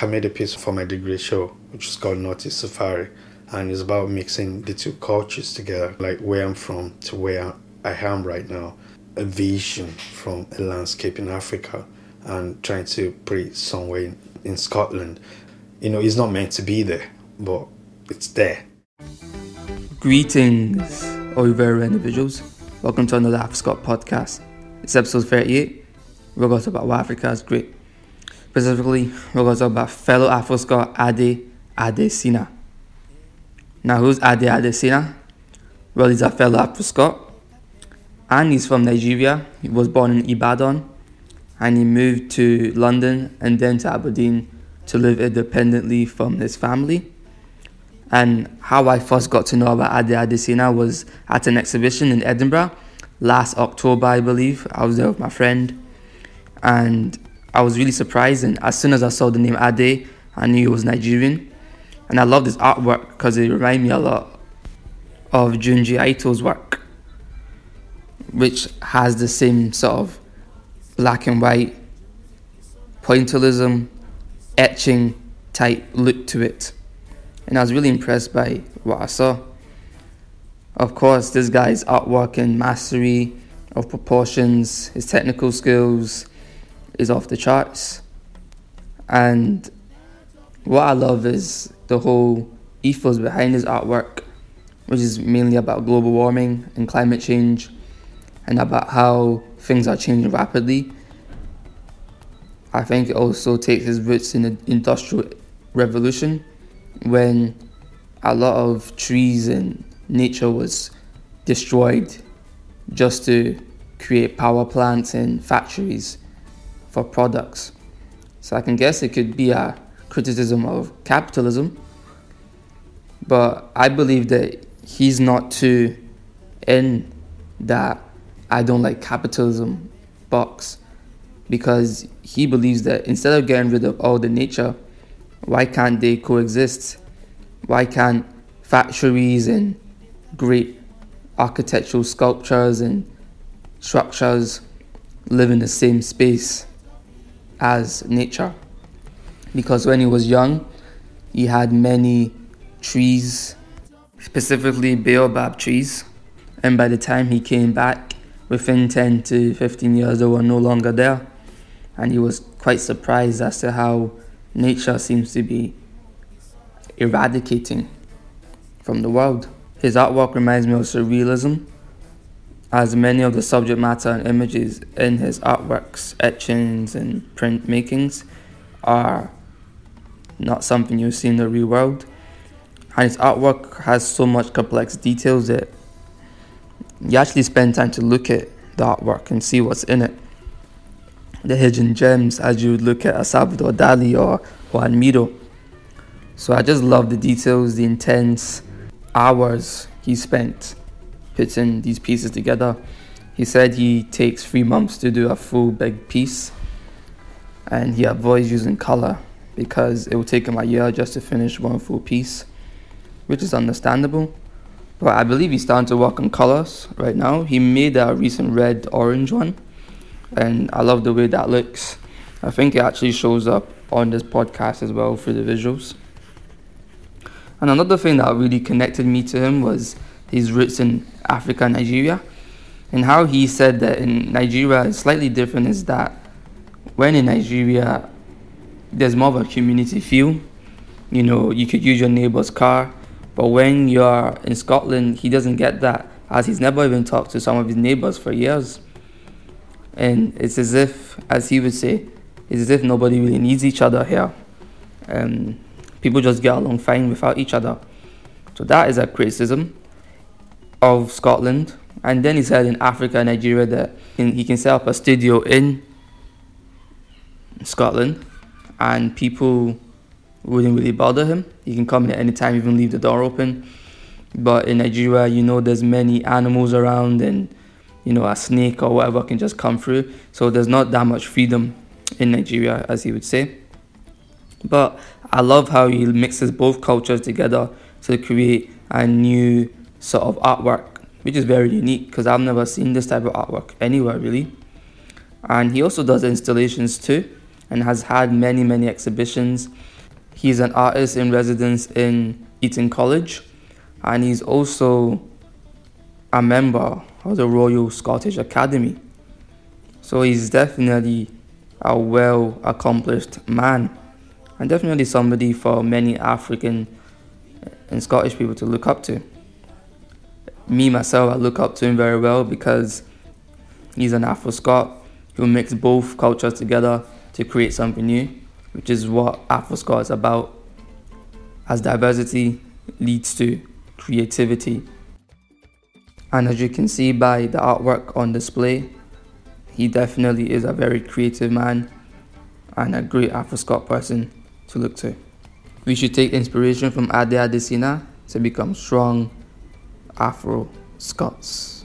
I made a piece for my degree show, which is called Northeast Safari, and it's about mixing the two cultures together, like where I'm from to where I am right now, a vision from a landscape in Africa, and trying to put it somewhere in, in Scotland. You know, it's not meant to be there, but it's there. Greetings, all you very individuals. Welcome to another AfriScot podcast. It's episode 38. We're going to talk about why Africa is great. Specifically, talk about fellow AfriScot Ade Adesina. Now, who's Ade Adesina? Well, he's a fellow AfriScot and he's from Nigeria. He was born in Ibadan and he moved to London and then to Aberdeen to live independently from his family. And how I first got to know about Ade Adesina was at an exhibition in Edinburgh last October, I believe. I was there with my friend, and I was really surprised. And as soon as I saw the name Ade, I knew he was Nigerian. And I loved his artwork because it reminded me a lot of Junji Ito's work, which has the same sort of black and white pointillism, etching type look to it and I was really impressed by what I saw. Of course, this guy's artwork and mastery of proportions, his technical skills is off the charts. And what I love is the whole ethos behind his artwork, which is mainly about global warming and climate change and about how things are changing rapidly. I think it also takes its roots in the industrial revolution when a lot of trees and nature was destroyed just to create power plants and factories for products. So I can guess it could be a criticism of capitalism, but I believe that he's not too in that I don't like capitalism box because he believes that instead of getting rid of all the nature, why can't they coexist? Why can't factories and great architectural sculptures and structures live in the same space as nature? Because when he was young, he had many trees, specifically baobab trees, and by the time he came back, within 10 to 15 years, they were no longer there. And he was quite surprised as to how nature seems to be eradicating from the world. His artwork reminds me of surrealism, as many of the subject matter and images in his artworks, etchings, and print makings are not something you see in the real world. And his artwork has so much complex details that you actually spend time to look at the artwork and see what's in it the hidden gems as you would look at a Salvador Dali or Juan Miro. So I just love the details, the intense hours he spent putting these pieces together. He said he takes three months to do a full big piece and he avoids using color because it will take him a year just to finish one full piece, which is understandable. But I believe he's starting to work on colors right now. He made a recent red orange one and I love the way that looks. I think it actually shows up on this podcast as well for the visuals. And another thing that really connected me to him was his roots in Africa, Nigeria, and how he said that in Nigeria it's slightly different is that when in Nigeria there's more of a community feel. You know, you could use your neighbor's car, but when you're in Scotland, he doesn't get that as he's never even talked to some of his neighbors for years. And it's as if, as he would say, it's as if nobody really needs each other here. Um, people just get along fine without each other. So that is a criticism of Scotland. And then he said in Africa, Nigeria, that he can set up a studio in Scotland and people wouldn't really bother him. He can come in at any time, even leave the door open. But in Nigeria, you know, there's many animals around and you know, a snake or whatever can just come through. So there's not that much freedom in Nigeria, as he would say. But I love how he mixes both cultures together to create a new sort of artwork, which is very unique because I've never seen this type of artwork anywhere really. And he also does installations too, and has had many, many exhibitions. He's an artist in residence in Eton College, and he's also a member of the Royal Scottish Academy. So he's definitely a well accomplished man, and definitely somebody for many African and Scottish people to look up to. Me, myself, I look up to him very well because he's an Afro Scot who mixed both cultures together to create something new, which is what Afro Scot is about. As diversity leads to creativity. And as you can see by the artwork on display, he definitely is a very creative man and a great Afro Scot person to look to. We should take inspiration from Ade Adesina to become strong Afro Scots.